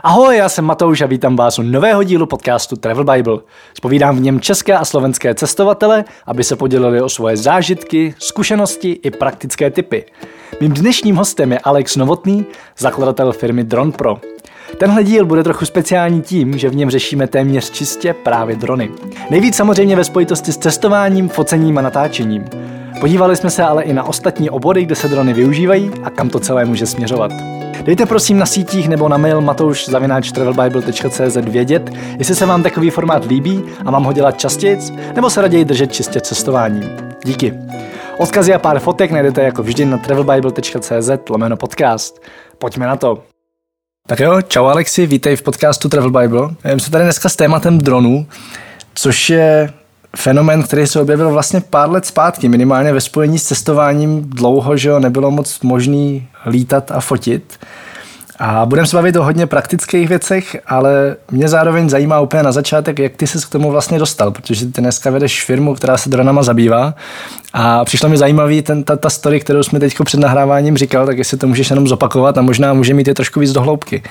Ahoj, já jsem Matouš a vítám vás u nového dílu podcastu Travel Bible. Spovídám v něm české a slovenské cestovatele, aby se podělili o svoje zážitky, zkušenosti i praktické typy. Mým dnešním hostem je Alex Novotný, zakladatel firmy Drone Pro. Tenhle díl bude trochu speciální tím, že v něm řešíme téměř čistě právě drony. Nejvíc samozřejmě ve spojitosti s cestováním, focením a natáčením. Podívali jsme se ale i na ostatní obory, kde se drony využívají a kam to celé může směřovat. Dejte prosím na sítích nebo na mail matouš.travelbible.cz vědět, jestli se vám takový formát líbí a mám ho dělat častěji, nebo se raději držet čistě cestováním. Díky. Odkazy a pár fotek najdete jako vždy na travelbible.cz lomeno podcast. Pojďme na to. Tak jo, čau Alexi, vítej v podcastu Travel Bible. Já jsem tady dneska s tématem dronů, což je fenomen, který se objevil vlastně pár let zpátky, minimálně ve spojení s cestováním dlouho, že jo, nebylo moc možný lítat a fotit. A budeme se bavit o hodně praktických věcech, ale mě zároveň zajímá úplně na začátek, jak ty se k tomu vlastně dostal, protože ty dneska vedeš firmu, která se dronama zabývá a přišlo mi zajímavý ten, ta, ta story, kterou jsme teď před nahráváním říkal, tak jestli to můžeš jenom zopakovat a možná může mít je trošku víc do hloubky.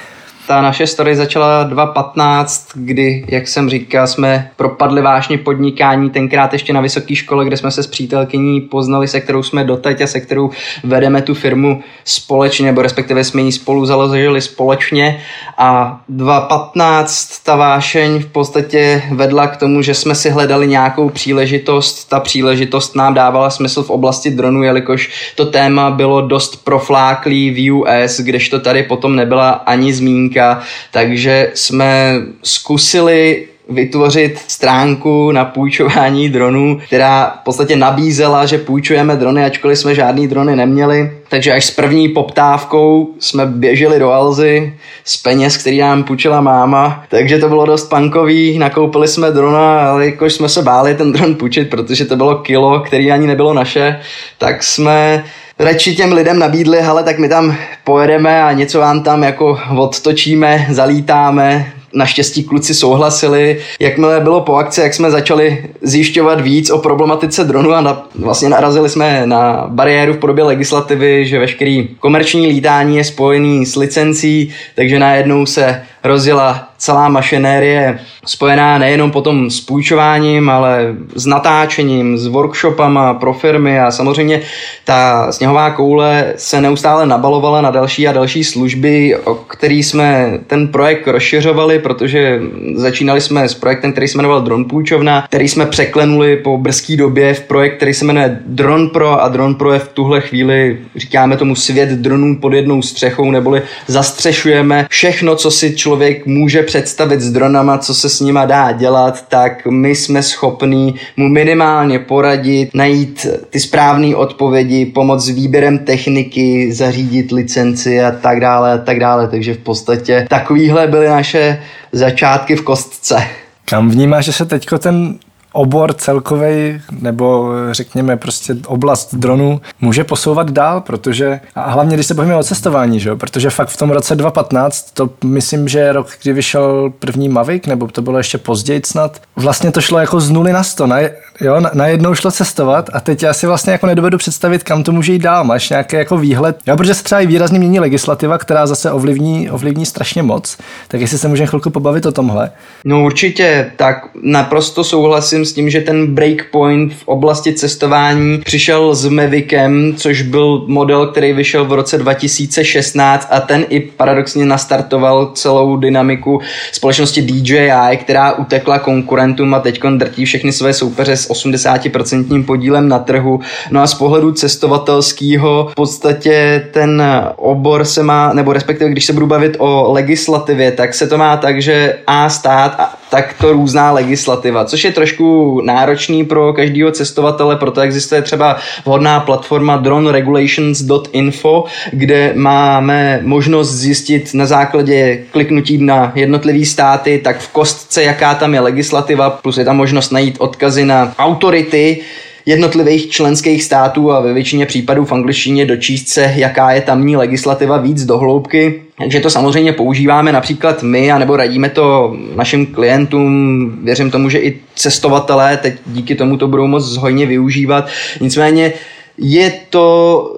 Ta naše story začala 2015, kdy, jak jsem říkal, jsme propadli vážně podnikání, tenkrát ještě na vysoké škole, kde jsme se s přítelkyní poznali, se kterou jsme doteď a se kterou vedeme tu firmu společně, nebo respektive jsme ji spolu založili společně a 2015 ta vášeň v podstatě vedla k tomu, že jsme si hledali nějakou příležitost. Ta příležitost nám dávala smysl v oblasti dronů, jelikož to téma bylo dost profláklý v US, kdežto tady potom nebyla ani zmínka technika, takže jsme zkusili vytvořit stránku na půjčování dronů, která v podstatě nabízela, že půjčujeme drony, ačkoliv jsme žádný drony neměli. Takže až s první poptávkou jsme běželi do Alzy z peněz, který nám půjčila máma. Takže to bylo dost punkový, nakoupili jsme drona, ale jakož jsme se báli ten dron půjčit, protože to bylo kilo, který ani nebylo naše, tak jsme radši těm lidem nabídli, ale tak my tam pojedeme a něco vám tam jako odtočíme, zalítáme, Naštěstí kluci souhlasili. Jakmile bylo po akci, jak jsme začali zjišťovat víc o problematice dronu a na, vlastně narazili jsme na bariéru v podobě legislativy, že veškerý komerční lítání je spojený s licencí, takže najednou se rozjela celá mašinérie spojená nejenom potom s půjčováním, ale s natáčením, s workshopama pro firmy a samozřejmě ta sněhová koule se neustále nabalovala na další a další služby, o který jsme ten projekt rozšiřovali, protože začínali jsme s projektem, který se jmenoval Drone Půjčovna, který jsme překlenuli po brzké době v projekt, který se jmenuje Drone Pro a Drone Pro je v tuhle chvíli, říkáme tomu svět dronů pod jednou střechou, neboli zastřešujeme všechno, co si člověk může představit s dronama, co se s nima dá dělat, tak my jsme schopní mu minimálně poradit, najít ty správné odpovědi, pomoct s výběrem techniky, zařídit licenci a tak dále a tak dále. Takže v podstatě takovýhle byly naše začátky v kostce. Kam vnímáš, že se teďko ten obor celkový nebo řekněme prostě oblast dronů může posouvat dál, protože a hlavně když se bavíme o cestování, že? protože fakt v tom roce 2015, to myslím, že rok, kdy vyšel první Mavic, nebo to bylo ještě později snad, vlastně to šlo jako z nuly na sto, na, jo, najednou šlo cestovat a teď já si vlastně jako nedovedu představit, kam to může jít dál, máš nějaký jako výhled, jo, protože se třeba i výrazně mění legislativa, která zase ovlivní, ovlivní strašně moc, tak jestli se můžeme chvilku pobavit o tomhle. No určitě, tak naprosto souhlasím souhlasím s tím, že ten breakpoint v oblasti cestování přišel s Mavicem, což byl model, který vyšel v roce 2016 a ten i paradoxně nastartoval celou dynamiku společnosti DJI, která utekla konkurentům a teď drtí všechny své soupeře s 80% podílem na trhu. No a z pohledu cestovatelského v podstatě ten obor se má, nebo respektive když se budu bavit o legislativě, tak se to má tak, že A stát a tak to různá legislativa, což je trošku náročný pro každého cestovatele, proto existuje třeba vhodná platforma droneregulations.info, kde máme možnost zjistit na základě kliknutí na jednotlivé státy, tak v kostce, jaká tam je legislativa, plus je tam možnost najít odkazy na autority, jednotlivých členských států a ve většině případů v angličtině dočíst se, jaká je tamní legislativa víc dohloubky. Takže to samozřejmě používáme například my, anebo radíme to našim klientům. Věřím tomu, že i cestovatelé teď díky tomu to budou moc hojně využívat. Nicméně je to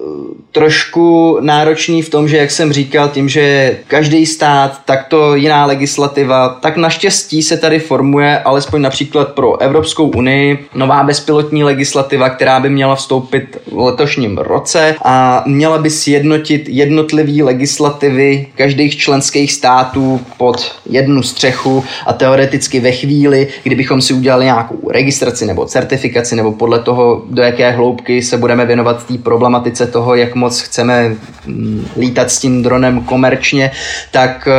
trošku náročný v tom, že jak jsem říkal, tím, že každý stát, tak to jiná legislativa, tak naštěstí se tady formuje alespoň například pro Evropskou unii nová bezpilotní legislativa, která by měla vstoupit v letošním roce a měla by sjednotit jednotlivý legislativy každých členských států pod jednu střechu a teoreticky ve chvíli, kdybychom si udělali nějakou registraci nebo certifikaci nebo podle toho, do jaké hloubky se budeme věnovat té problematice toho, jak moc chceme mm, lítat s tím dronem komerčně, tak eh,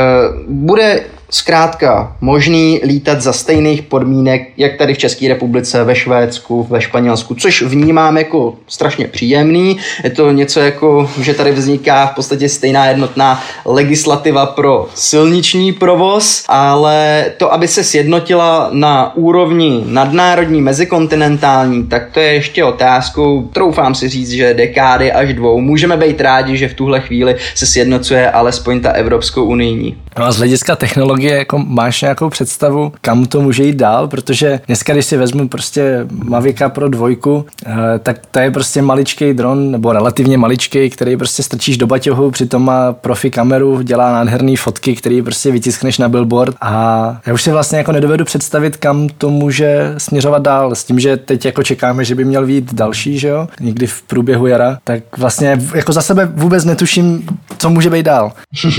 bude zkrátka možný lítat za stejných podmínek, jak tady v České republice, ve Švédsku, ve Španělsku, což vnímám jako strašně příjemný. Je to něco jako, že tady vzniká v podstatě stejná jednotná legislativa pro silniční provoz, ale to, aby se sjednotila na úrovni nadnárodní, mezikontinentální, tak to je ještě otázkou, troufám si říct, že dekády až dvou. Můžeme být rádi, že v tuhle chvíli se sjednocuje alespoň ta Evropskou unijní. No a z hlediska technologie, jako máš nějakou představu, kam to může jít dál, protože dneska, když si vezmu prostě Mavica Pro dvojku, eh, tak to je prostě maličký dron, nebo relativně maličký, který prostě strčíš do baťohu, přitom má profi kameru, dělá nádherné fotky, který prostě vytiskneš na billboard. A já už si vlastně jako nedovedu představit, kam to může směřovat dál, s tím, že teď jako čekáme, že by měl být další, že jo, někdy v průběhu jara, tak vlastně jako za sebe vůbec netuším, co může být dál.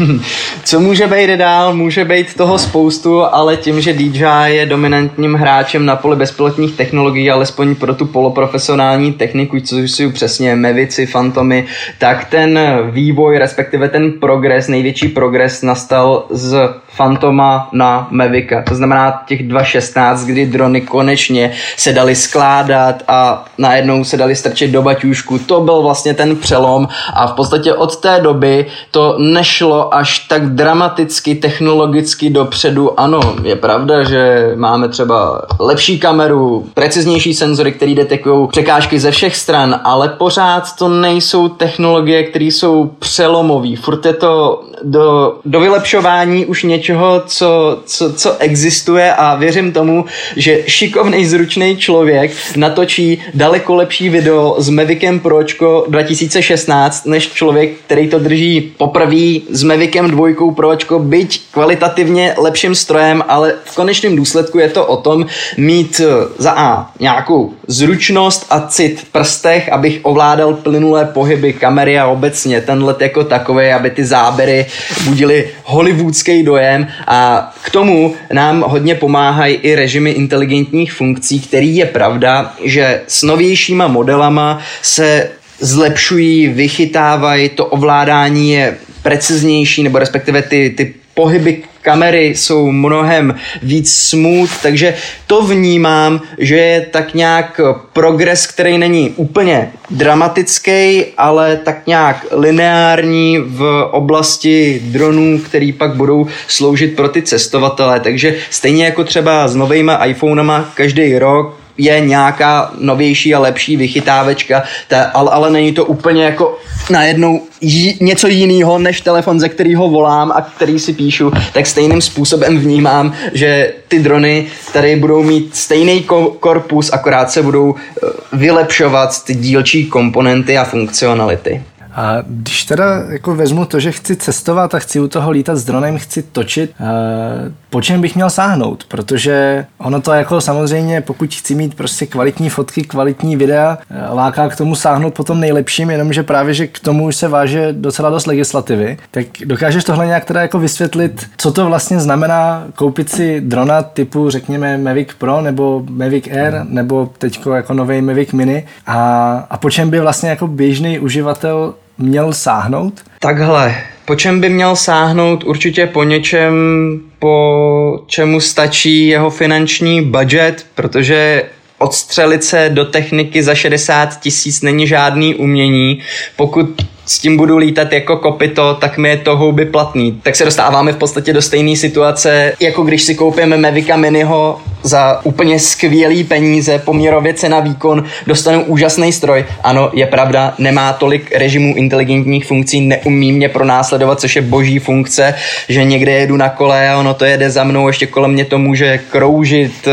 co může být jde dál, může být toho spoustu, ale tím, že DJI je dominantním hráčem na poli bezpilotních technologií, alespoň pro tu poloprofesionální techniku, což jsou přesně Mevici, Fantomy, tak ten vývoj, respektive ten progres, největší progres nastal z Fantoma na Mavica. To znamená těch 2.16, kdy drony konečně se dali skládat a najednou se dali strčit do baťůžku. To byl vlastně ten přelom a v podstatě od té doby to nešlo až tak dramaticky technologicky dopředu. Ano, je pravda, že máme třeba lepší kameru, preciznější senzory, které detekují překážky ze všech stran, ale pořád to nejsou technologie, které jsou přelomové. Furt je to do, do vylepšování už něčeho co, co, co existuje a věřím tomu, že šikovný, zručný člověk natočí daleko lepší video s Mavicem Pročko 2016, než člověk, který to drží poprvé s Mavicem dvojkou Pročko, byť kvalitativně lepším strojem, ale v konečném důsledku je to o tom mít eh, za A nějakou zručnost a cit v prstech, abych ovládal plynulé pohyby kamery a obecně ten let jako takový, aby ty záběry budily hollywoodský dojem. A k tomu nám hodně pomáhají i režimy inteligentních funkcí, který je pravda, že s novějšíma modelama se zlepšují, vychytávají, to ovládání je preciznější, nebo respektive ty, ty pohyby kamery jsou mnohem víc smooth, takže to vnímám, že je tak nějak progres, který není úplně dramatický, ale tak nějak lineární v oblasti dronů, který pak budou sloužit pro ty cestovatele. Takže stejně jako třeba s novejma iPhonema každý rok je nějaká novější a lepší vychytávečka, ta, ale, ale není to úplně jako najednou jí, něco jiného než telefon, ze kterého volám a který si píšu, tak stejným způsobem vnímám, že ty drony tady budou mít stejný korpus, akorát se budou eh, vylepšovat ty dílčí komponenty a funkcionality. A když teda jako vezmu to, že chci cestovat a chci u toho lítat s dronem, chci točit, eh, po čem bych měl sáhnout? Protože ono to jako samozřejmě, pokud chci mít prostě kvalitní fotky, kvalitní videa, eh, láká k tomu sáhnout potom nejlepším, jenomže právě, že k tomu už se váže docela dost legislativy. Tak dokážeš tohle nějak teda jako vysvětlit, co to vlastně znamená koupit si drona typu, řekněme, Mavic Pro nebo Mavic Air nebo teďko jako nový Mavic Mini a, a po čem by vlastně jako běžný uživatel měl sáhnout? Takhle, po čem by měl sáhnout? Určitě po něčem, po čemu stačí jeho finanční budget, protože odstřelit se do techniky za 60 tisíc není žádný umění. Pokud s tím budu lítat jako kopito, tak mi je to houby platný. Tak se dostáváme v podstatě do stejné situace, jako když si koupíme Mavica Miniho za úplně skvělý peníze, poměrově cena výkon, dostanu úžasný stroj. Ano, je pravda, nemá tolik režimů inteligentních funkcí, neumí mě pronásledovat, což je boží funkce, že někde jedu na kole a ono to jede za mnou, ještě kolem mě to může kroužit. Eh,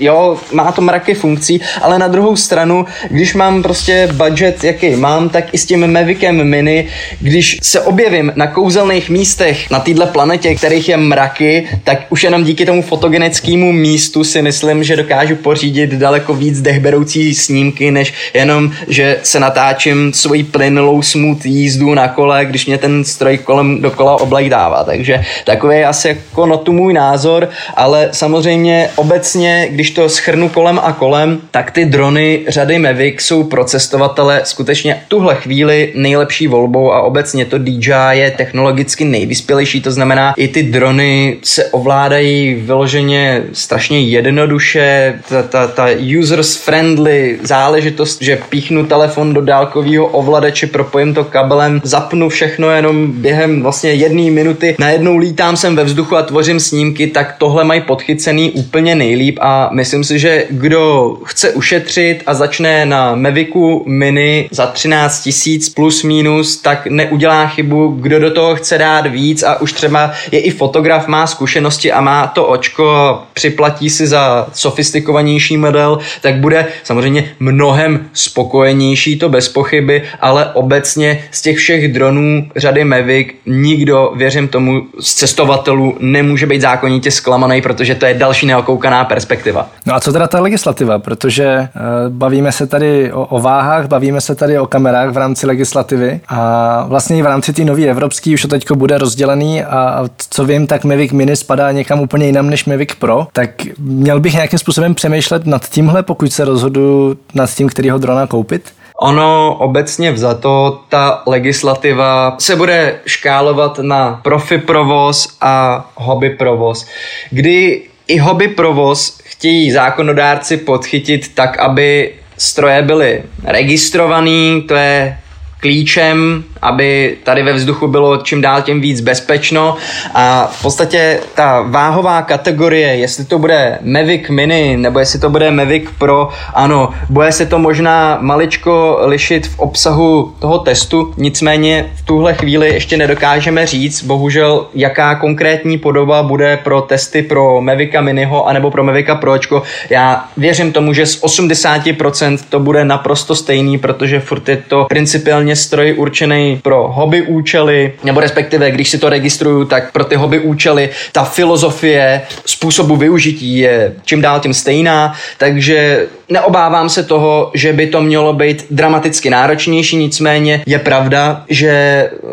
jo, má to mraky funkcí, ale na druhou stranu, když mám prostě budget, jaký mám, tak i s tím Mavicem Mini, když se objevím na kouzelných místech na této planetě, kterých je mraky, tak už jenom díky tomu fotogenickému místu si myslím, že dokážu pořídit daleko víc dechberoucí snímky, než jenom, že se natáčím svoji plynulou smooth jízdu na kole, když mě ten stroj kolem dokola oblek dává. Takže takový je asi jako no tu můj názor, ale samozřejmě obecně, když to schrnu kolem a kolem, tak ty drony řady Mavic jsou pro cestovatele skutečně tuhle chvíli nejlepší volbou a obecně to DJI je technologicky nejvyspělejší, to znamená i ty drony se ovládají vyloženě strašně jednoduše, ta, ta, ta users friendly záležitost, že píchnu telefon do dálkového ovladače, propojím to kabelem, zapnu všechno jenom během vlastně jedné minuty, najednou lítám sem ve vzduchu a tvořím snímky, tak tohle mají podchycený úplně nejlíp a myslím si, že kdo chce ušetřit a začne na Mavicu Mini za 13 tisíc plus minus, tak neudělá chybu, kdo do toho chce dát víc a už třeba je i fotograf, má zkušenosti a má to očko, připlatí si za sofistikovanější model, tak bude samozřejmě mnohem spokojenější, to bez pochyby, ale obecně z těch všech dronů řady Mavic nikdo, věřím tomu, z cestovatelů nemůže být zákonitě zklamaný, protože to je další neokoukaná perspektiva. No a co teda ta legislativa? Protože uh, bavíme se tady o, o váhách, bavíme se tady o kamerách v rámci legislativy a vlastně i v rámci té nové evropské už to teď bude rozdělený a co vím, tak Mavic Mini spadá někam úplně jinam než Mavic Pro, tak měl bych nějakým způsobem přemýšlet nad tímhle, pokud se rozhodu nad tím, kterýho drona koupit? Ono obecně vzato, ta legislativa se bude škálovat na profi provoz a hobby provoz, kdy i hobby provoz chtějí zákonodárci podchytit tak, aby stroje byly registrovaný, to je klíčem, aby tady ve vzduchu bylo čím dál tím víc bezpečno a v podstatě ta váhová kategorie, jestli to bude Mavic Mini nebo jestli to bude Mavic Pro, ano, bude se to možná maličko lišit v obsahu toho testu, nicméně v tuhle chvíli ještě nedokážeme říct, bohužel, jaká konkrétní podoba bude pro testy pro Mavica Miniho anebo pro Mavica Pročko. Já věřím tomu, že z 80% to bude naprosto stejný, protože furt je to principiálně stroj určený pro hobby účely, nebo respektive, když si to registruju, tak pro ty hobby účely ta filozofie způsobu využití je čím dál tím stejná, takže neobávám se toho, že by to mělo být dramaticky náročnější, nicméně je pravda, že uh,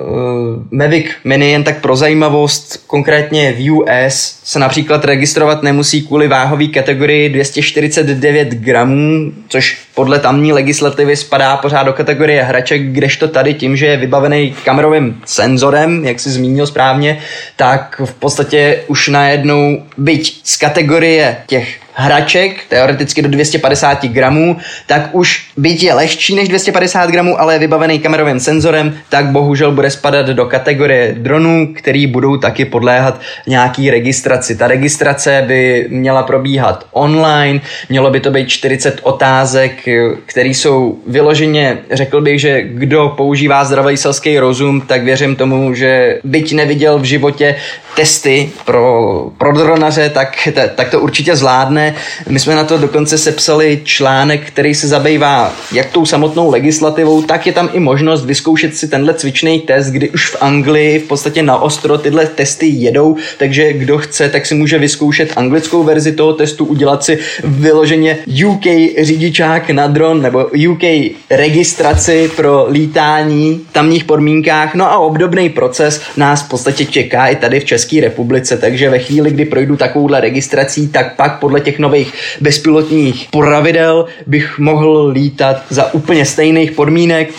Mavic Mini jen tak pro zajímavost, konkrétně v US, se například registrovat nemusí kvůli váhové kategorii 249 gramů, což podle tamní legislativy spadá pořád do kategorie hraček, kdežto tady tím, že je vybavený kamerovým senzorem, jak si zmínil správně, tak v podstatě už najednou byť z kategorie těch hraček, teoreticky do 250 gramů, tak už byť je lehčí než 250 gramů, ale je vybavený kamerovým senzorem, tak bohužel bude spadat do kategorie dronů, který budou taky podléhat nějaký registraci. Ta registrace by měla probíhat online, mělo by to být 40 otázek, které jsou vyloženě, řekl bych, že kdo používá zdravý selský rozum, tak věřím tomu, že byť neviděl v životě testy pro, pro dronaře, tak, tak to určitě zvládne. My jsme na to dokonce sepsali článek, který se zabývá jak tou samotnou legislativou, tak je tam i možnost vyzkoušet si tenhle cvičný test, kdy už v Anglii v podstatě na ostro tyhle testy jedou, takže kdo chce, tak si může vyzkoušet anglickou verzi toho testu, udělat si vyloženě UK řidičák na dron nebo UK registraci pro lítání v tamních podmínkách. No a obdobný proces nás v podstatě čeká i tady v České republice, takže ve chvíli, kdy projdu takovouhle registrací, tak pak podle těch nových bezpilotních pravidel bych mohl lítat za úplně stejných podmínek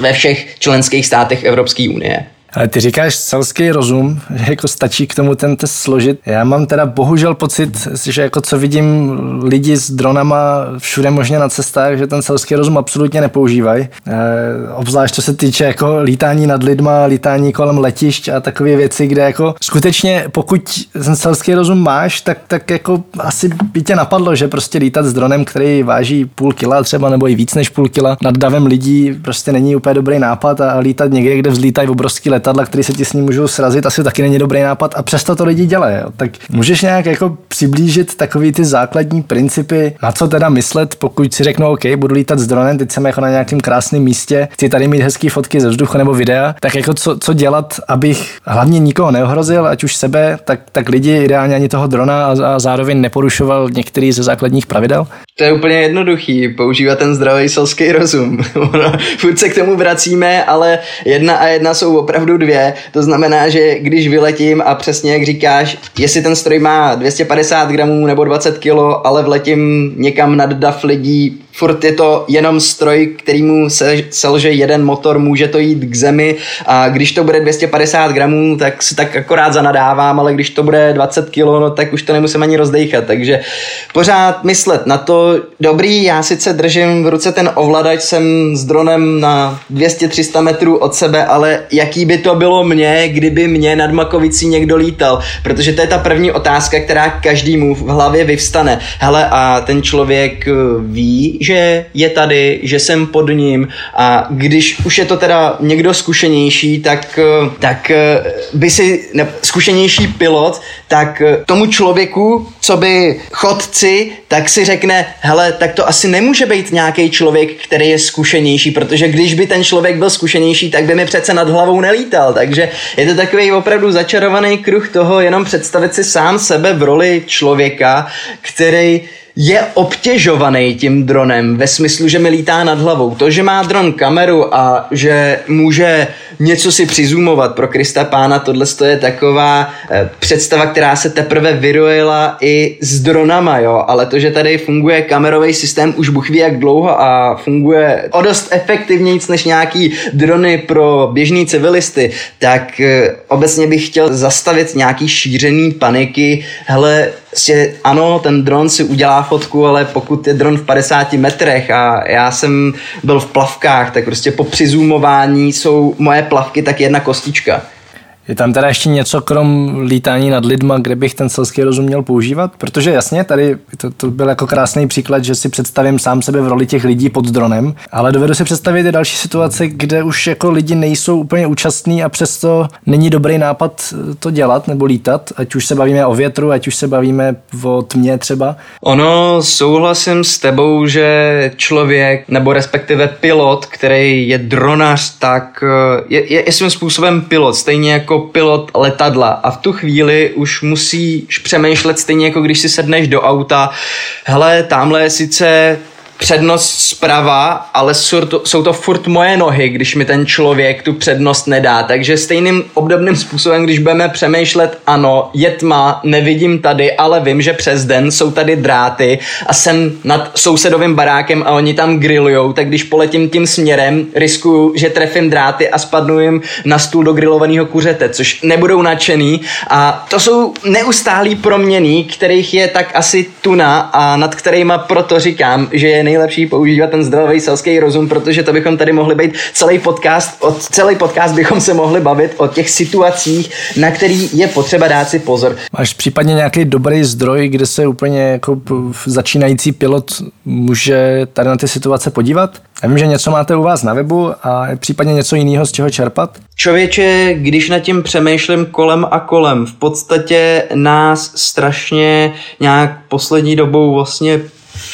ve všech členských státech Evropské unie. Ale ty říkáš selský rozum, že jako stačí k tomu ten test složit. Já mám teda bohužel pocit, že jako co vidím lidi s dronama všude možně na cestách, že ten selský rozum absolutně nepoužívají. E, obzvlášť co se týče jako lítání nad lidma, lítání kolem letišť a takové věci, kde jako skutečně pokud ten selský rozum máš, tak, tak jako asi by tě napadlo, že prostě lítat s dronem, který váží půl kila třeba nebo i víc než půl kila nad davem lidí prostě není úplně dobrý nápad a lítat někde, kde vzlítají obrovský letadla, které se ti s ním můžou srazit, asi taky není dobrý nápad a přesto to lidi dělají. Tak můžeš nějak jako přiblížit takový ty základní principy, na co teda myslet, pokud si řeknu, OK, budu lítat s dronem, teď jsem jako na nějakém krásném místě, chci tady mít hezké fotky ze vzduchu nebo videa, tak jako co, co dělat, abych hlavně nikoho neohrozil, ať už sebe, tak, tak lidi, ideálně ani toho drona a, a zároveň neporušoval některý ze základních pravidel? To je úplně jednoduchý, používat ten zdravý selský rozum. Furt se k tomu vracíme, ale jedna a jedna jsou opravdu dvě. To znamená, že když vyletím a přesně jak říkáš, jestli ten stroj má 250 gramů nebo 20 kilo, ale vletím někam nad dav lidí, furt je to jenom stroj, kterýmu se, selže jeden motor, může to jít k zemi a když to bude 250 gramů, tak si tak akorát zanadávám, ale když to bude 20 kilo, no tak už to nemusím ani rozdejchat, takže pořád myslet na to, dobrý, já sice držím v ruce ten ovladač, jsem s dronem na 200-300 metrů od sebe, ale jaký by to bylo mě, kdyby mě nad Makovicí někdo lítal, protože to je ta první otázka, která každému v hlavě vyvstane. Hele, a ten člověk ví, že je tady, že jsem pod ním. A když už je to teda někdo zkušenější, tak, tak by si, ne, zkušenější pilot, tak tomu člověku, co by chodci, tak si řekne, hele, tak to asi nemůže být nějaký člověk, který je zkušenější, protože když by ten člověk byl zkušenější, tak by mi přece nad hlavou nelítal, takže je to takový opravdu začarovaný kruh toho jenom představit si sám sebe v roli člověka, který je obtěžovaný tím dronem ve smyslu, že mi lítá nad hlavou. To, že má dron kameru a že může něco si přizumovat pro Krista Pána, tohle je taková eh, představa, která se teprve vyrojila i s dronama, jo, ale to, že tady funguje kamerový systém už buch ví jak dlouho a funguje o dost efektivnějc než nějaký drony pro běžní civilisty, tak eh, obecně bych chtěl zastavit nějaký šířený paniky, hele, Prostě ano, ten dron si udělá fotku, ale pokud je dron v 50 metrech a já jsem byl v plavkách, tak prostě po přizumování jsou moje plavky tak jedna kostička. Je tam teda ještě něco krom lítání nad lidma, kde bych ten selský rozum měl používat? Protože jasně, tady to, to byl jako krásný příklad, že si představím sám sebe v roli těch lidí pod dronem, ale dovedu si představit i další situace, kde už jako lidi nejsou úplně účastní a přesto není dobrý nápad to dělat nebo lítat, ať už se bavíme o větru, ať už se bavíme o tmě třeba. Ono, souhlasím s tebou, že člověk nebo respektive pilot, který je dronař, tak eh, je, je, je svým způsobem pilot, stejně jako jako pilot letadla a v tu chvíli už musíš přemýšlet stejně jako když si sedneš do auta, hele, tamhle je sice přednost zprava, ale jsou to furt moje nohy, když mi ten člověk tu přednost nedá. Takže stejným obdobným způsobem, když budeme přemýšlet, ano, je tma, nevidím tady, ale vím, že přes den jsou tady dráty a jsem nad sousedovým barákem a oni tam grillujou, tak když poletím tím směrem, riskuju, že trefím dráty a spadnu jim na stůl do grillovaného kuřete, což nebudou nadšený. A to jsou neustálý proměny, kterých je tak asi tuna a nad kterýma proto říkám, že je nejlepší používat ten zdravý selský rozum, protože to bychom tady mohli být celý podcast, od celý podcast bychom se mohli bavit o těch situacích, na který je potřeba dát si pozor. Máš případně nějaký dobrý zdroj, kde se úplně jako začínající pilot může tady na ty situace podívat? Já vím, že něco máte u vás na webu a případně něco jiného z čeho čerpat? Člověče, když nad tím přemýšlím kolem a kolem, v podstatě nás strašně nějak poslední dobou vlastně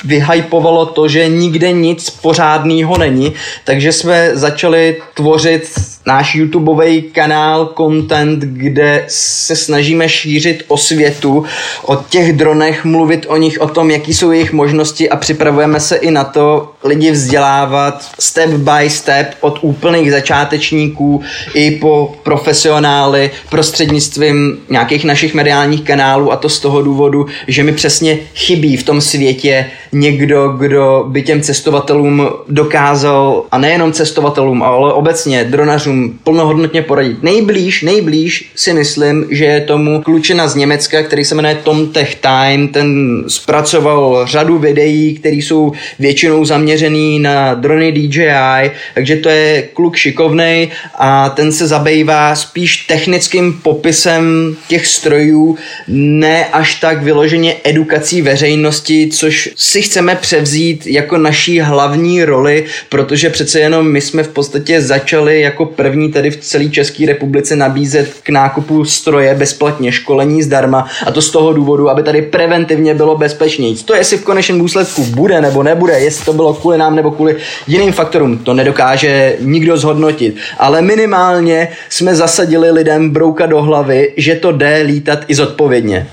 vyhypovalo to, že nikde nic pořádného není, takže jsme začali tvořit náš YouTubeový kanál, content, kde se snažíme šířit o světu, o těch dronech, mluvit o nich, o tom, jaký jsou jejich možnosti a připravujeme se i na to lidi vzdělávat step by step od úplných začátečníků i po profesionály prostřednictvím nějakých našich mediálních kanálů a to z toho důvodu, že mi přesně chybí v tom světě někdo, kdo by těm cestovatelům dokázal, a nejenom cestovatelům, ale obecně dronařům, plnohodnotně poradit. Nejblíž, nejblíž si myslím, že je tomu klučina z Německa, který se jmenuje Tom Tech Time, ten zpracoval řadu videí, které jsou většinou zaměřený na drony DJI, takže to je kluk šikovnej a ten se zabývá spíš technickým popisem těch strojů, ne až tak vyloženě edukací veřejnosti, což si chceme převzít jako naší hlavní roli, protože přece jenom my jsme v podstatě začali jako první tady v celé České republice nabízet k nákupu stroje bezplatně, školení zdarma a to z toho důvodu, aby tady preventivně bylo bezpečnější. To jestli v konečném důsledku bude nebo nebude, jestli to bylo kvůli nám nebo kvůli jiným faktorům, to nedokáže nikdo zhodnotit. Ale minimálně jsme zasadili lidem brouka do hlavy, že to jde lítat i zodpovědně.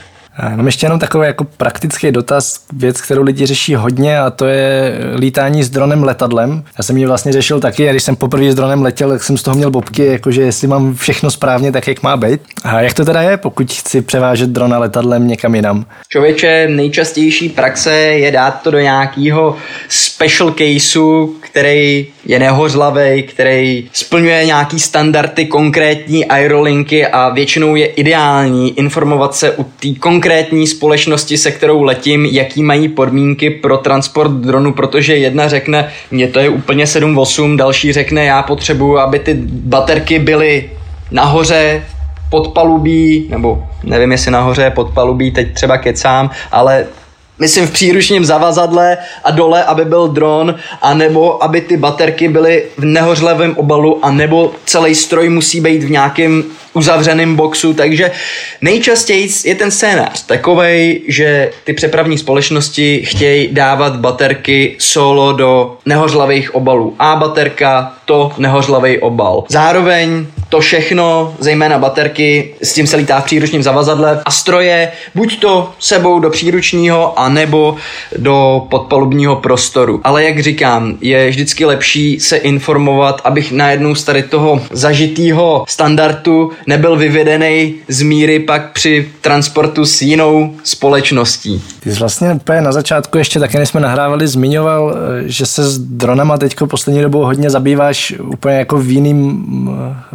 Mám ještě jenom takový jako praktický dotaz, věc, kterou lidi řeší hodně a to je lítání s dronem letadlem. Já jsem ji vlastně řešil taky a když jsem poprvé s dronem letěl, tak jsem z toho měl bobky, jakože jestli mám všechno správně, tak jak má být. A jak to teda je, pokud chci převážet drona letadlem někam jinam? Člověče, nejčastější praxe je dát to do nějakého special caseu, který je nehořlavý, který splňuje nějaký standardy konkrétní aerolinky a většinou je ideální informovat se u té konkrétní společnosti, se kterou letím, jaký mají podmínky pro transport dronu, protože jedna řekne, mně to je úplně 7-8, další řekne, já potřebuju, aby ty baterky byly nahoře podpalubí, nebo nevím, jestli nahoře podpalubí, teď třeba kecám, ale myslím v příručním zavazadle a dole, aby byl dron, anebo aby ty baterky byly v nehořlevém obalu, a nebo celý stroj musí být v nějakém uzavřeném boxu, takže nejčastěji je ten scénář takovej, že ty přepravní společnosti chtějí dávat baterky solo do nehořlavých obalů. A baterka, to nehořlavý obal. Zároveň to všechno, zejména baterky, s tím se lítá v příručním zavazadle a stroje, buď to sebou do příručního, anebo do podpalubního prostoru. Ale jak říkám, je vždycky lepší se informovat, abych najednou z tady toho zažitýho standardu nebyl vyvedený z míry pak při transportu s jinou společností. Ty jsi vlastně úplně na začátku ještě také, než jsme nahrávali, zmiňoval, že se s dronama teďko poslední dobou hodně zabýváš úplně jako v jiným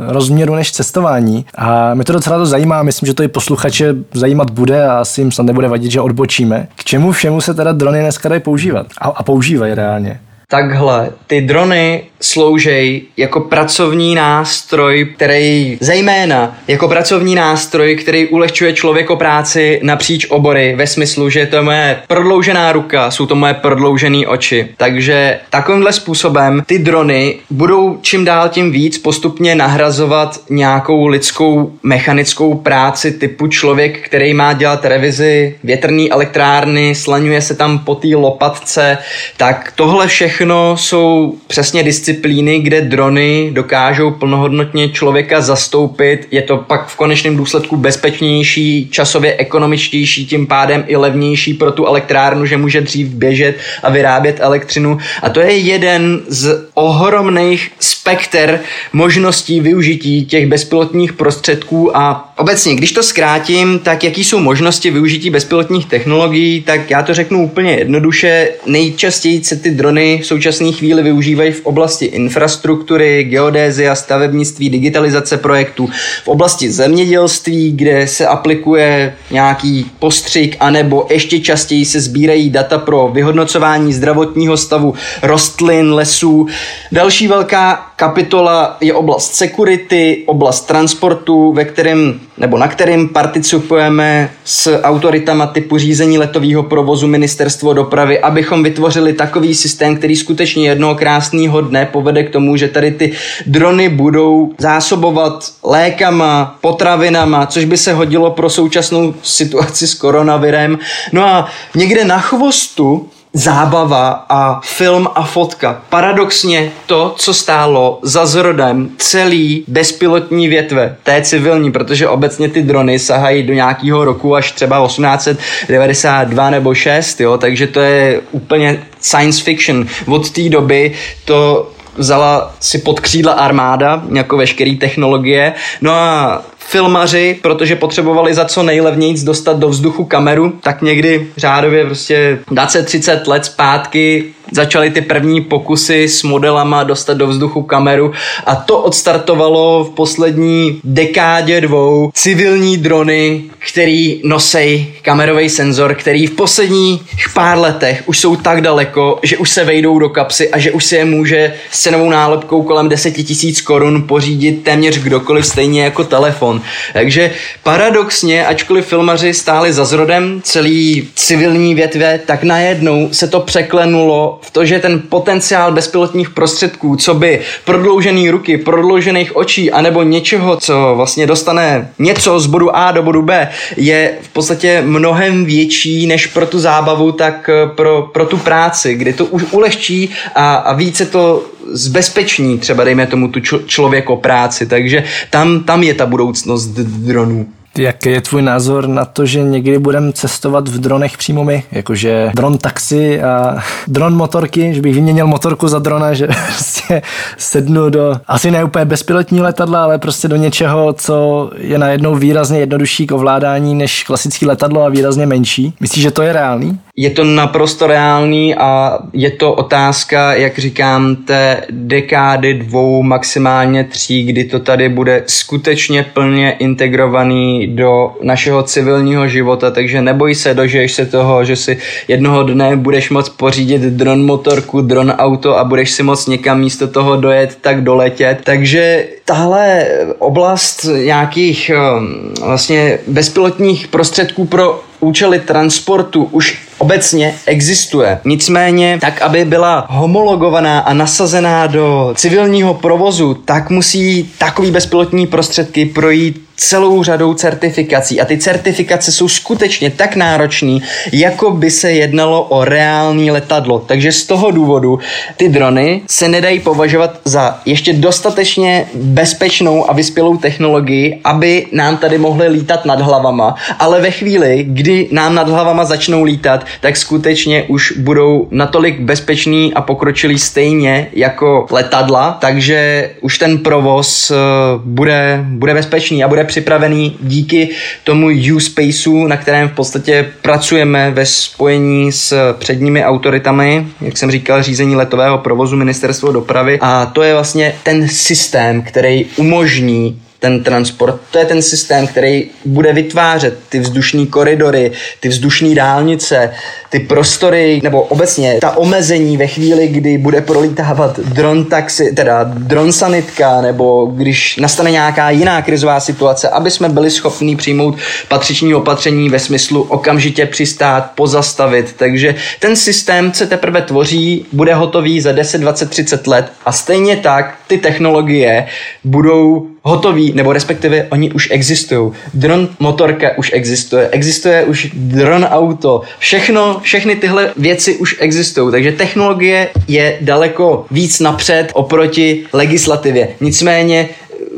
eh, rozměru než cestování. A mě to docela to zajímá, myslím, že to i posluchače zajímat bude a asi jim snad nebude vadit, že odbočíme. K čemu všemu se teda drony dneska dají používat? A, a používají reálně? Takhle ty drony sloužej jako pracovní nástroj, který zejména jako pracovní nástroj, který ulehčuje člověko práci napříč obory ve smyslu, že to je moje prodloužená ruka, jsou to moje prodloužené oči. Takže takovýmhle způsobem ty drony budou čím dál tím víc postupně nahrazovat nějakou lidskou mechanickou práci typu člověk, který má dělat revizi větrné elektrárny, slaňuje se tam po té lopatce, tak tohle všechno všechno jsou přesně disciplíny, kde drony dokážou plnohodnotně člověka zastoupit. Je to pak v konečném důsledku bezpečnější, časově ekonomičtější, tím pádem i levnější pro tu elektrárnu, že může dřív běžet a vyrábět elektřinu. A to je jeden z ohromných spekter možností využití těch bezpilotních prostředků a obecně, když to zkrátím, tak jaký jsou možnosti využití bezpilotních technologií, tak já to řeknu úplně jednoduše. Nejčastěji se ty drony v současné chvíli využívají v oblasti infrastruktury, geodézie a stavebnictví, digitalizace projektů, v oblasti zemědělství, kde se aplikuje nějaký postřik, anebo ještě častěji se sbírají data pro vyhodnocování zdravotního stavu rostlin, lesů. Další velká kapitola je oblast security, oblast transportu, ve kterém nebo na kterým participujeme s autoritama typu řízení letového provozu ministerstvo dopravy, abychom vytvořili takový systém, který skutečně jednoho krásného dne povede k tomu, že tady ty drony budou zásobovat lékama, potravinama, což by se hodilo pro současnou situaci s koronavirem. No a někde na chvostu zábava a film a fotka. Paradoxně to, co stálo za zrodem celý bezpilotní větve, té civilní, protože obecně ty drony sahají do nějakého roku až třeba 1892 nebo 6, jo, takže to je úplně science fiction. Od té doby to vzala si pod křídla armáda, jako veškeré technologie. No a filmaři, protože potřebovali za co nejlevnějc dostat do vzduchu kameru, tak někdy řádově prostě 20-30 let zpátky začaly ty první pokusy s modelama dostat do vzduchu kameru a to odstartovalo v poslední dekádě dvou civilní drony, který nosej kamerový senzor, který v posledních pár letech už jsou tak daleko, že už se vejdou do kapsy a že už si je může s cenovou nálepkou kolem 10 tisíc korun pořídit téměř kdokoliv stejně jako telefon. Takže paradoxně, ačkoliv filmaři stáli za zrodem celý civilní větve, tak najednou se to překlenulo v to, že ten potenciál bezpilotních prostředků, co by prodloužený ruky, prodloužených očí, anebo něčeho, co vlastně dostane něco z bodu A do bodu B, je v podstatě mnohem větší než pro tu zábavu, tak pro, pro tu práci, kdy to už ulehčí a, a více to zbezpeční, třeba dejme tomu tu člo, práci, takže tam, tam je ta budoucnost dronů. Jaký je tvůj názor na to, že někdy budeme cestovat v dronech přímo my? Jakože dron taxi a dron motorky, že bych vyměnil motorku za drona, že prostě sednu do asi ne úplně bezpilotní letadla, ale prostě do něčeho, co je najednou výrazně jednodušší k ovládání než klasický letadlo a výrazně menší. Myslíš, že to je reálný? Je to naprosto reálný a je to otázka, jak říkám, té dekády dvou, maximálně tří, kdy to tady bude skutečně plně integrovaný do našeho civilního života, takže neboj se, dožiješ se toho, že si jednoho dne budeš moct pořídit dron motorku, dron auto a budeš si moct někam místo toho dojet, tak doletět. Takže tahle oblast nějakých um, vlastně bezpilotních prostředků pro účely transportu už obecně existuje. Nicméně, tak aby byla homologovaná a nasazená do civilního provozu, tak musí takový bezpilotní prostředky projít celou řadou certifikací a ty certifikace jsou skutečně tak náročné, jako by se jednalo o reální letadlo. Takže z toho důvodu ty drony se nedají považovat za ještě dostatečně bezpečnou a vyspělou technologii, aby nám tady mohly lítat nad hlavama, ale ve chvíli, kdy nám nad hlavama začnou lítat, tak skutečně už budou natolik bezpečný a pokročilý stejně jako letadla, takže už ten provoz uh, bude, bude bezpečný a bude připravený díky tomu U-Spaceu, na kterém v podstatě pracujeme ve spojení s předními autoritami, jak jsem říkal, řízení letového provozu ministerstvo dopravy. A to je vlastně ten systém, který umožní ten transport. To je ten systém, který bude vytvářet ty vzdušní koridory, ty vzdušní dálnice, ty prostory, nebo obecně ta omezení ve chvíli, kdy bude prolítávat dron taxi, teda dron sanitka, nebo když nastane nějaká jiná krizová situace, aby jsme byli schopni přijmout patřiční opatření ve smyslu okamžitě přistát, pozastavit. Takže ten systém se teprve tvoří, bude hotový za 10, 20, 30 let a stejně tak ty technologie budou hotový, nebo respektive oni už existují. Dron motorka už existuje, existuje už dron auto, všechno, všechny tyhle věci už existují, takže technologie je daleko víc napřed oproti legislativě. Nicméně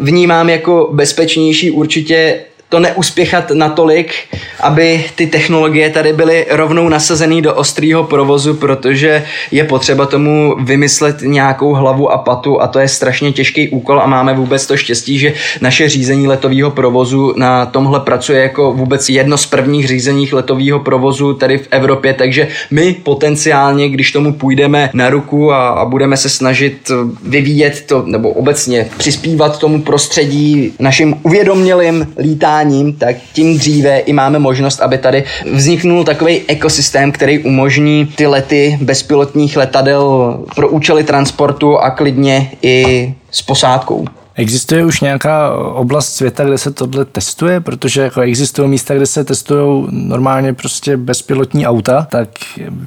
vnímám jako bezpečnější určitě to neuspěchat natolik, aby ty technologie tady byly rovnou nasazený do ostrého provozu, protože je potřeba tomu vymyslet nějakou hlavu a patu a to je strašně těžký úkol a máme vůbec to štěstí, že naše řízení letového provozu na tomhle pracuje jako vůbec jedno z prvních řízeních letového provozu tady v Evropě, takže my potenciálně, když tomu půjdeme na ruku a, a budeme se snažit vyvíjet to, nebo obecně přispívat tomu prostředí našim uvědomělým lítání vzděláním, tak tím dříve i máme možnost, aby tady vzniknul takový ekosystém, který umožní ty lety bezpilotních letadel pro účely transportu a klidně i s posádkou. Existuje už nějaká oblast světa, kde se tohle testuje, protože jako existují místa, kde se testují normálně prostě bezpilotní auta, tak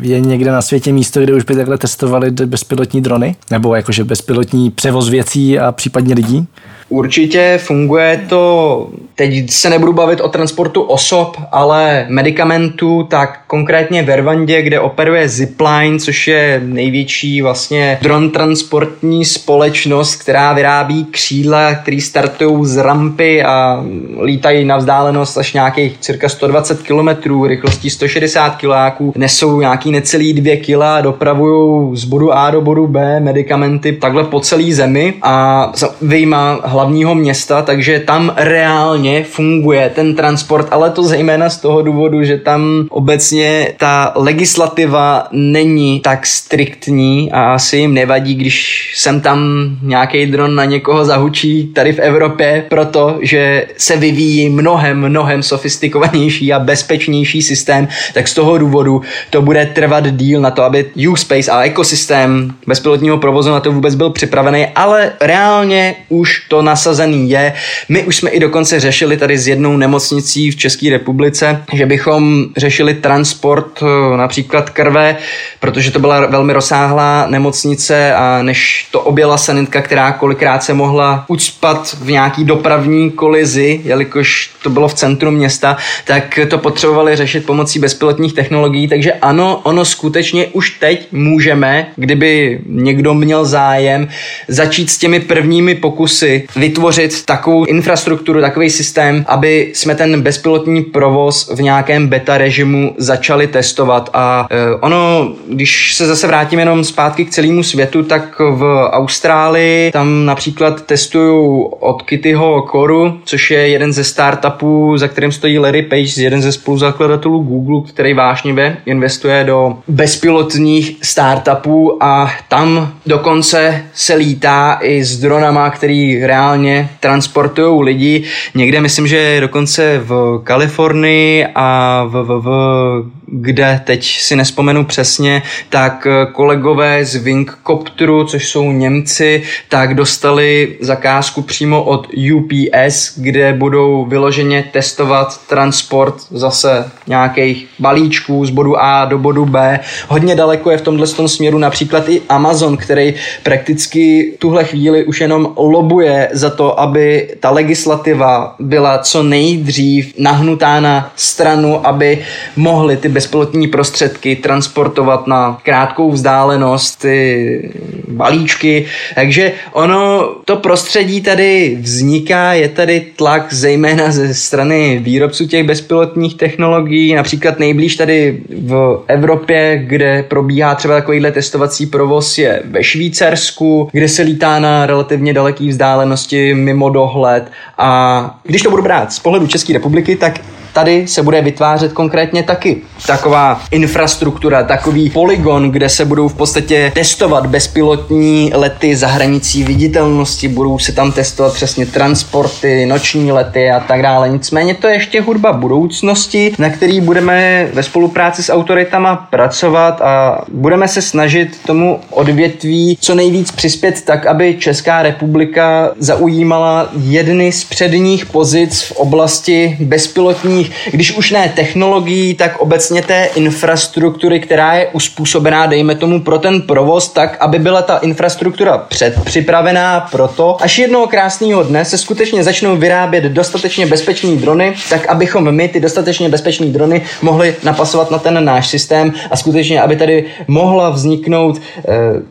je někde na světě místo, kde už by takhle testovali bezpilotní drony, nebo jakože bezpilotní převoz věcí a případně lidí? Určitě funguje to, teď se nebudu bavit o transportu osob, ale medicamentů, tak konkrétně v Rwandě, kde operuje Zipline, což je největší vlastně dron transportní společnost, která vyrábí křídla, který startují z rampy a lítají na vzdálenost až nějakých cirka 120 km, rychlostí 160 kg, nesou nějaký necelý 2 kg a dopravují z bodu A do bodu B medicamenty takhle po celé zemi a vyjma hlavního města, takže tam reálně funguje ten transport, ale to zejména z toho důvodu, že tam obecně ta legislativa není tak striktní a asi jim nevadí, když sem tam nějaký dron na někoho zahučí tady v Evropě, protože se vyvíjí mnohem, mnohem sofistikovanější a bezpečnější systém, tak z toho důvodu to bude trvat díl na to, aby U-Space a ekosystém bezpilotního provozu na to vůbec byl připravený, ale reálně už to nasazený je. My už jsme i dokonce řešili tady s jednou nemocnicí v České republice, že bychom řešili transport eh, například krve, protože to byla velmi rozsáhlá nemocnice a než to objela sanitka, která kolikrát se mohla ucpat v nějaký dopravní kolizi, jelikož to bylo v centru města, tak to potřebovali řešit pomocí bezpilotních technologií, takže ano, ono skutečně už teď můžeme, kdyby někdo měl zájem, začít s těmi prvními pokusy vytvořit takovou infrastrukturu, takový systém, aby jsme ten bezpilotní provoz v nějakém beta režimu začali testovat. A e, ono, když se zase vrátím jenom zpátky k celému světu, tak v Austrálii tam například testují od Kittyho Koru, což je jeden ze startupů, za kterým stojí Larry Page, jeden ze spoluzakladatelů Google, který vášnivě investuje do bezpilotních startupů a tam dokonce se lítá i s dronama, který reálně transportují lidi. Někde myslím, že dokonce v Kalifornii a v, v, v kde teď si nespomenu přesně, tak kolegové z Wingcopteru, což jsou Němci, tak dostali zakázku přímo od UPS, kde budou vyloženě testovat transport zase nějakých balíčků z bodu A do bodu B. Hodně daleko je v tomhle směru například i Amazon, který prakticky tuhle chvíli už jenom lobuje za to, aby ta legislativa byla co nejdřív nahnutá na stranu, aby mohly ty bezpilotní prostředky transportovat na krátkou vzdálenost ty balíčky. Takže ono, to prostředí tady vzniká, je tady tlak zejména ze strany výrobců těch bezpilotních technologií, například nejblíž tady v Evropě, kde probíhá třeba takovýhle testovací provoz je ve Švýcarsku, kde se lítá na relativně daleké vzdálenosti mimo dohled a když to budu brát z pohledu České republiky, tak tady se bude vytvářet konkrétně taky taková infrastruktura, takový poligon, kde se budou v podstatě testovat bezpilotní lety za hranicí viditelnosti, budou se tam testovat přesně transporty, noční lety a tak dále. Nicméně to je ještě hudba budoucnosti, na který budeme ve spolupráci s autoritama pracovat a budeme se snažit tomu odvětví co nejvíc přispět tak, aby Česká republika zaujímala jedny z předních pozic v oblasti bezpilotních různých, když už ne technologií, tak obecně té infrastruktury, která je uspůsobená, dejme tomu, pro ten provoz, tak, aby byla ta infrastruktura předpřipravená pro to, až jednoho krásného dne se skutečně začnou vyrábět dostatečně bezpečný drony, tak abychom my ty dostatečně bezpečné drony mohli napasovat na ten náš systém a skutečně, aby tady mohla vzniknout e,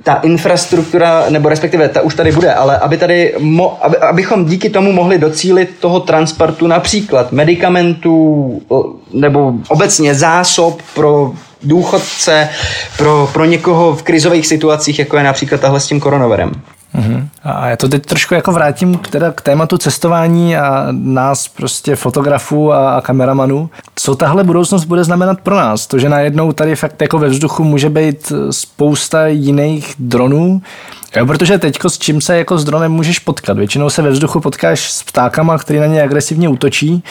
ta infrastruktura, nebo respektive ta už tady bude, ale aby tady, mo, aby, abychom díky tomu mohli docílit toho transportu například medicamentů, nebo obecně zásob pro důchodce, pro, pro někoho v krizových situacích, jako je například tahle s tím koronavirem. Uh-huh. A já to teď trošku jako vrátím k, teda k tématu cestování a nás prostě fotografů a, a kameramanů. Co tahle budoucnost bude znamenat pro nás? To, že najednou tady fakt jako ve vzduchu může být spousta jiných dronů, Jo, protože teďko s čím se jako s dronem můžeš potkat? Většinou se ve vzduchu potkáš s ptákama, který na ně agresivně útočí,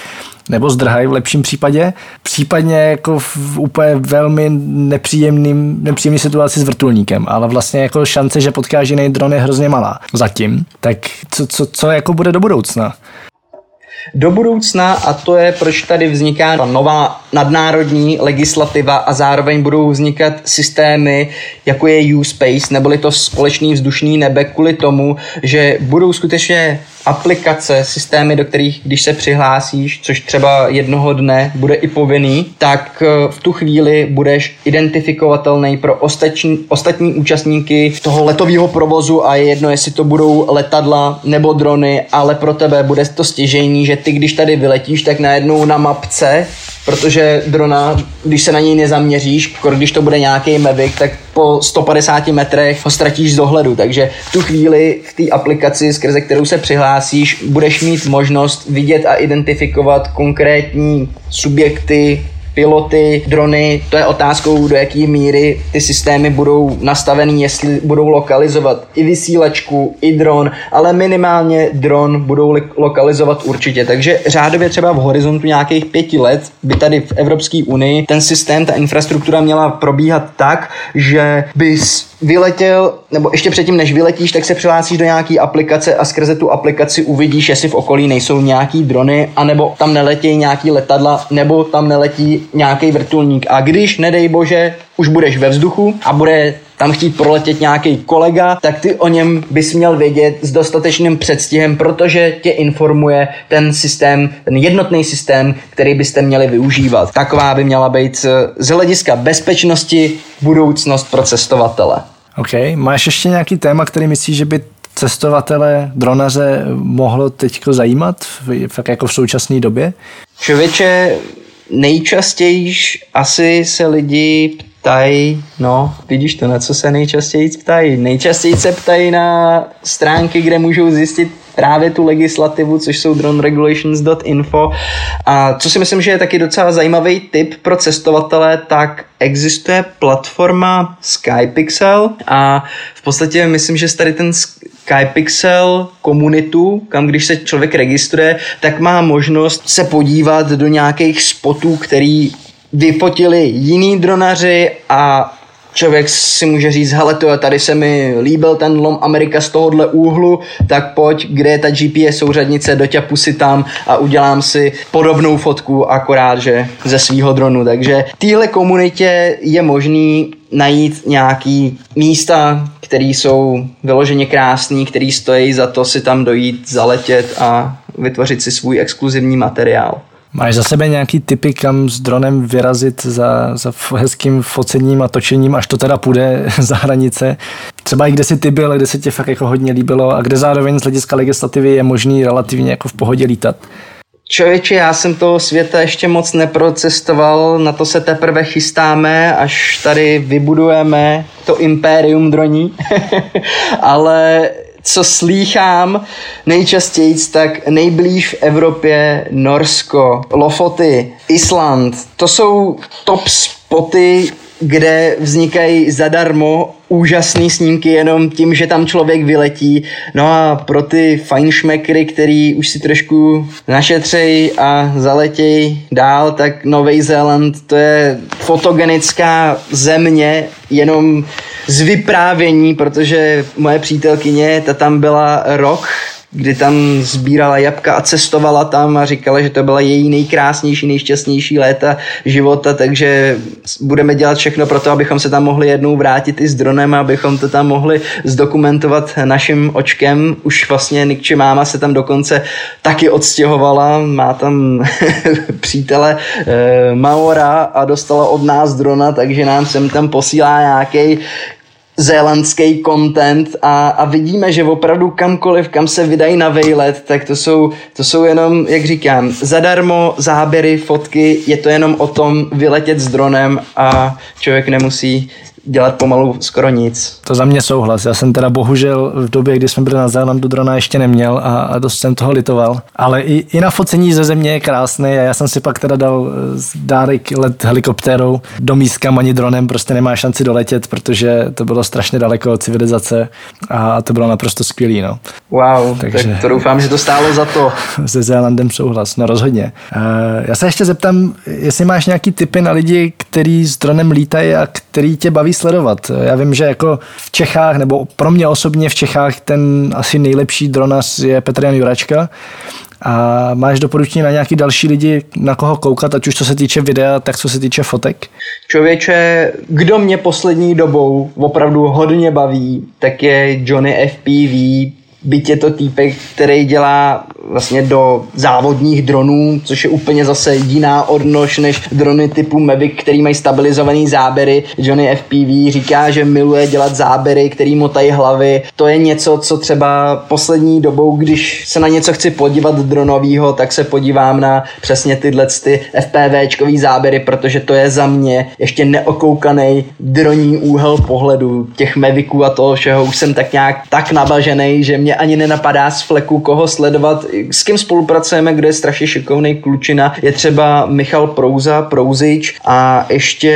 nebo zdrhají v lepším případě, případně jako v úplně velmi nepříjemným, nepříjemný situaci s vrtulníkem, ale vlastně jako šance, že potkáš jiný dron je hrozně malá zatím. Tak co, co, co jako bude do budoucna? Do budoucna a to je, proč tady vzniká ta nová nadnárodní legislativa a zároveň budou vznikat systémy, jako je U-Space, neboli to společný vzdušný nebe kvůli tomu, že budou skutečně aplikace, systémy, do kterých, když se přihlásíš, což třeba jednoho dne bude i povinný, tak eh, v tu chvíli budeš identifikovatelný pro ostatní, ostatní účastníky toho letového provozu a je jedno, jestli to budou letadla nebo drony, ale pro tebe bude to stěžení, že ty, když tady vyletíš, tak najednou na mapce protože drona, když se na něj nezaměříš, když to bude nějaký Mavic, tak po 150 metrech ho ztratíš z dohledu, takže v tu chvíli v té aplikaci, skrze kterou se přihlásíš, budeš mít možnost vidět a identifikovat konkrétní subjekty, piloty, drony, to je otázkou, do jaké míry ty systémy budou nastaveny, jestli budou lokalizovat i vysílačku, i dron, ale minimálně dron budou lokalizovat určitě. Takže řádově třeba v horizontu nějakých pěti let by tady v Evropské unii ten systém, ta infrastruktura měla probíhat tak, že bys vyletěl, nebo ještě předtím, než vyletíš, tak se přihlásíš do nějaké aplikace a skrze tu aplikaci uvidíš, jestli v okolí nejsou nějaký drony, anebo tam neletí nějaký letadla, nebo tam neletí nějaký vrtulník. A když, nedej bože, už budeš ve vzduchu a bude tam chtít proletět nějaký kolega, tak ty o něm bys měl vědět s dostatečným předstihem, protože tě informuje ten systém, ten jednotný systém, který byste měli využívat. Taková by měla být eh, z hlediska bezpečnosti budoucnost pro cestovatele. OK. Máš ještě nějaký téma, který myslíš, že by cestovatele, dronaře mohlo teď zajímat, fakt jako v současné době? Člověče, nejčastěji asi se lidi ptají, no, vidíš to, na co se nejčastěji ptají. Nejčastěji se ptají na stránky, kde můžou zjistit právě tu legislativu, což jsou droneregulations.info. A co si myslím, že je taky docela zajímavý tip pro cestovatele, tak existuje platforma Skypixel a v podstatě myslím, že tady ten Skypixel komunitu, kam když se člověk registruje, tak má možnost se podívat do nějakých spotů, který vyfotili jiný dronaři a člověk si může říct, hele to tady se mi líbil ten lom Amerika z tohohle úhlu, tak pojď, kde je ta GPS souřadnice, doťapu si tam a udělám si podobnou fotku, akorát, že ze svýho dronu. Takže téhle komunitě je možný najít nějaký místa, které jsou vyloženě krásné, které stojí za to si tam dojít, zaletět a vytvořit si svůj exkluzivní materiál. Máš za sebe nějaký typy, kam s dronem vyrazit za, za hezkým focením a točením, až to teda půjde za hranice? Třeba i kde si ty byl, kde se tě fakt jako hodně líbilo a kde zároveň z hlediska legislativy je možný relativně jako v pohodě lítat? Člověče, já jsem toho světa ještě moc neprocestoval, na to se teprve chystáme, až tady vybudujeme to impérium droní. Ale co slýchám nejčastěji, tak nejblíž v Evropě Norsko, Lofoty, Island. To jsou top spoty, kde vznikají zadarmo úžasné snímky jenom tím, že tam člověk vyletí. No a pro ty fajnšmekry, který už si trošku našetřej a zaletěj dál, tak Nový Zéland to je fotogenická země, jenom z vyprávění, protože moje přítelkyně, ta tam byla rok kdy tam sbírala jabka a cestovala tam a říkala, že to byla její nejkrásnější, nejšťastnější léta života, takže budeme dělat všechno pro to, abychom se tam mohli jednou vrátit i s dronem, abychom to tam mohli zdokumentovat naším očkem. Už vlastně Nikči máma se tam dokonce taky odstěhovala, má tam přítele e, Maora a dostala od nás drona, takže nám sem tam posílá nějaký zélandský content a, a vidíme, že opravdu kamkoliv, kam se vydají na vejlet, tak to jsou, to jsou jenom, jak říkám, zadarmo záběry, fotky, je to jenom o tom vyletět s dronem a člověk nemusí dělat pomalu skoro nic. To za mě souhlas. Já jsem teda bohužel v době, kdy jsme byli na Zélandu drona ještě neměl a, a dost jsem toho litoval. Ale i, i na focení ze země je krásný a já jsem si pak teda dal eh, dárek let helikoptérou do míska ani dronem prostě nemá šanci doletět, protože to bylo strašně daleko od civilizace a to bylo naprosto skvělý. No. Wow, Takže, tak to doufám, že to stálo za to. Se Zélandem souhlas, no rozhodně. Uh, já se ještě zeptám, jestli máš nějaký typy na lidi, který s dronem lítají a který tě baví sledovat. Já vím, že jako v Čechách, nebo pro mě osobně v Čechách ten asi nejlepší dronas je Petr Jan Juračka. A máš doporučení na nějaký další lidi, na koho koukat, ať už co se týče videa, tak co se týče fotek? Člověče, kdo mě poslední dobou opravdu hodně baví, tak je Johnny FPV, byť je to týpek, který dělá vlastně do závodních dronů, což je úplně zase jiná odnož než drony typu Mavic, který mají stabilizovaný záběry. Johnny FPV říká, že miluje dělat záběry, který motají hlavy. To je něco, co třeba poslední dobou, když se na něco chci podívat dronového, tak se podívám na přesně tyhle ty FPVčkový záběry, protože to je za mě ještě neokoukaný droní úhel pohledu těch Maviců a toho všeho. Už jsem tak nějak tak nabažený, že mě ani nenapadá z fleku, koho sledovat, s kým spolupracujeme, kdo je strašně šikovný klučina. Je třeba Michal Prouza, Prouzič a ještě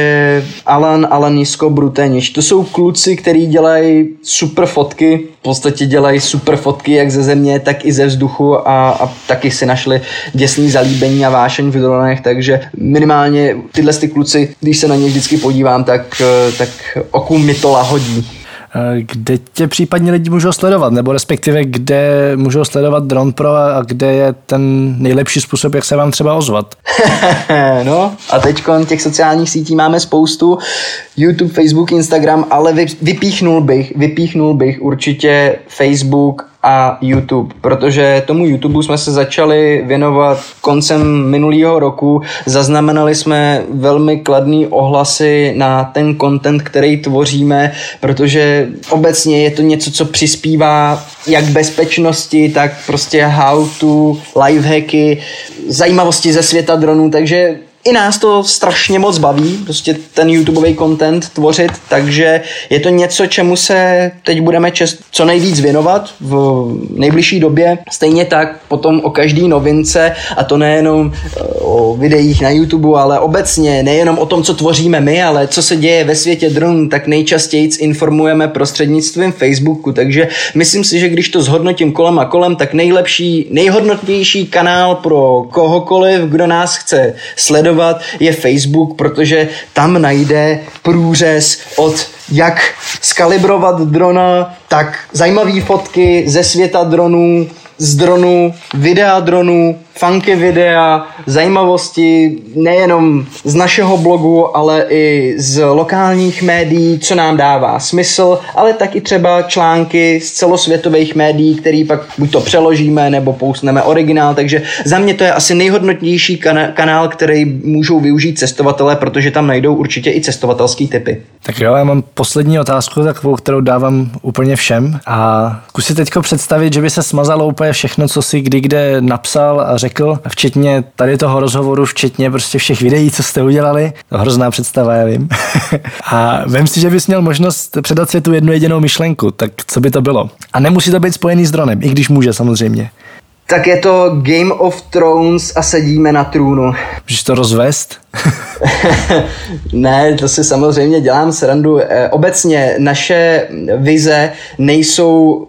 Alan Alanisko Brutenič. To jsou kluci, kteří dělají super fotky, v podstatě dělají super fotky jak ze země, tak i ze vzduchu a, a taky si našli děsný zalíbení a vášeň v dronech, takže minimálně tyhle ty kluci, když se na ně vždycky podívám, tak, tak oku mi to lahodí. Kde tě případně lidi můžou sledovat, nebo respektive kde můžou sledovat Drone Pro a kde je ten nejlepší způsob, jak se vám třeba ozvat? no a teď těch sociálních sítí máme spoustu, YouTube, Facebook, Instagram, ale vypíchnul bych, vypíchnul bych určitě Facebook a YouTube, protože tomu YouTube jsme se začali věnovat koncem minulého roku. Zaznamenali jsme velmi kladný ohlasy na ten content, který tvoříme, protože obecně je to něco, co přispívá jak bezpečnosti, tak prostě how to, lifehacky, zajímavosti ze světa dronů, takže i nás to strašně moc baví, prostě ten YouTubeový content tvořit, takže je to něco, čemu se teď budeme čest, co nejvíc věnovat v nejbližší době. Stejně tak potom o každý novince, a to nejenom eh, o videích na YouTube, ale obecně nejenom o tom, co tvoříme my, ale co se děje ve světě dronů, tak nejčastěji informujeme prostřednictvím Facebooku, takže myslím si, že když to zhodnotím kolem a kolem, tak nejlepší, nejhodnotnější kanál pro kohokoliv, kdo nás chce sledovat, sledovat, je Facebook, protože tam najde průřez od jak skalibrovat drona, tak zajímavé fotky ze světa dronů, z dronů, videa dronů, funky videa, zajímavosti nejenom z našeho blogu, ale i z lokálních médií, co nám dává smysl, ale taky třeba články z celosvětových médií, který pak buď to přeložíme nebo poustneme originál, takže za mě to je asi nejhodnotnější kanál, který můžou využít cestovatelé, protože tam najdou určitě i cestovatelský typy. Tak jo, já mám poslední otázku, takovou, kterou dávám úplně všem a zkusit teďko představit, že by se smazalo úplně všechno, co si kdy kde napsal a řekl řekl, včetně tady toho rozhovoru, včetně prostě všech videí, co jste udělali. To hrozná představa, já vím. a vím si, že bys měl možnost předat světu jednu jedinou myšlenku, tak co by to bylo? A nemusí to být spojený s dronem, i když může samozřejmě. Tak je to Game of Thrones a sedíme na trůnu. Můžeš to rozvést? ne, to si samozřejmě dělám srandu. Eh, obecně naše vize nejsou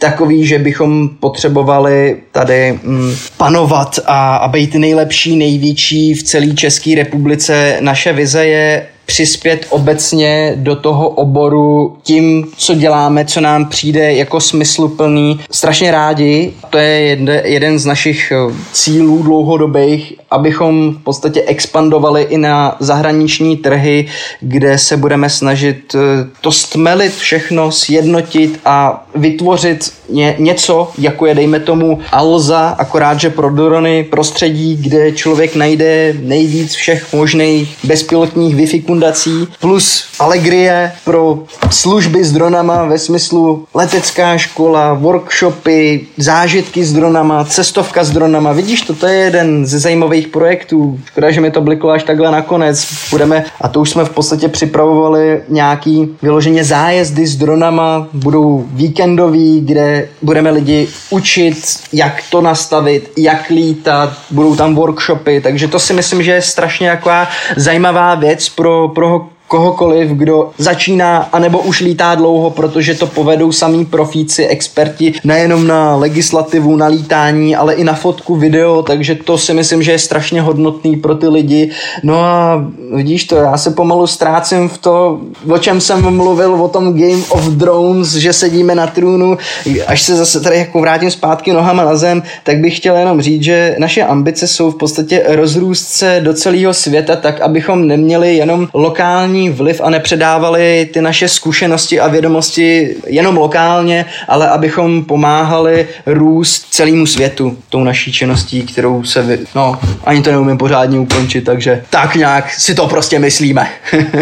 takový, že bychom potřebovali tady mm, panovat a, a být nejlepší, největší v celé České republice. Naše vize je přispět obecně do toho oboru tím, co děláme, co nám přijde jako smysluplný. Strašně rádi, to je jeden z našich eh, cílů dlouhodobých, abychom v podstatě expandovali i na zahraniční trhy, kde se budeme snažit eh, to stmelit všechno, sjednotit a vytvořit ně, něco, jako je dejme tomu Alza, akorát, že pro drony prostředí, kde člověk najde nejvíc všech možných bezpilotních Wi-Fi fundací, plus Allegrie pro služby s dronama ve smyslu letecká škola, workshopy, zážitky s dronama, cestovka s dronama. Vidíš to, to je jeden ze zajímavých projektů. Škoda, že mi to bliklo až takhle nakonec. Budeme, a to už jsme v podstatě připravovali nějaký vyloženě zájezdy s dronama, budou víkendový, kde budeme lidi učit, jak to nastavit, jak lítat, budou tam workshopy, takže to si myslím, že je strašně taková zajímavá věc pro, pro kohokoliv, kdo začíná anebo už lítá dlouho, protože to povedou samý profíci, experti, nejenom na legislativu, na lítání, ale i na fotku, video, takže to si myslím, že je strašně hodnotný pro ty lidi. No a vidíš to, já se pomalu ztrácím v to, o čem jsem mluvil, o tom Game of Drones, že sedíme na trůnu, až se zase tady jako vrátím zpátky nohama na zem, tak bych chtěl jenom říct, že naše ambice jsou v podstatě rozrůst se do celého světa tak, abychom neměli jenom lokální globální vliv a nepředávali ty naše zkušenosti a vědomosti jenom lokálně, ale abychom pomáhali růst celému světu tou naší činností, kterou se vy... No, ani to neumím pořádně ukončit, takže tak nějak si to prostě myslíme.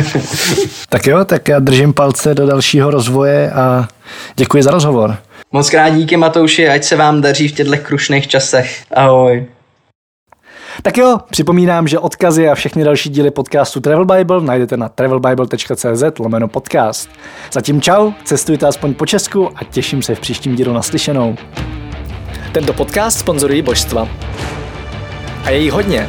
tak jo, tak já držím palce do dalšího rozvoje a děkuji za rozhovor. Moc krát díky Matouši, ať se vám daří v těchto krušných časech. Ahoj. Tak jo, připomínám, že odkazy a všechny další díly podcastu Travel Bible najdete na travelbible.cz lomeno podcast. Zatím čau, cestujte aspoň po Česku a těším se v příštím dílu naslyšenou. Tento podcast sponzorují božstva. A je jich hodně.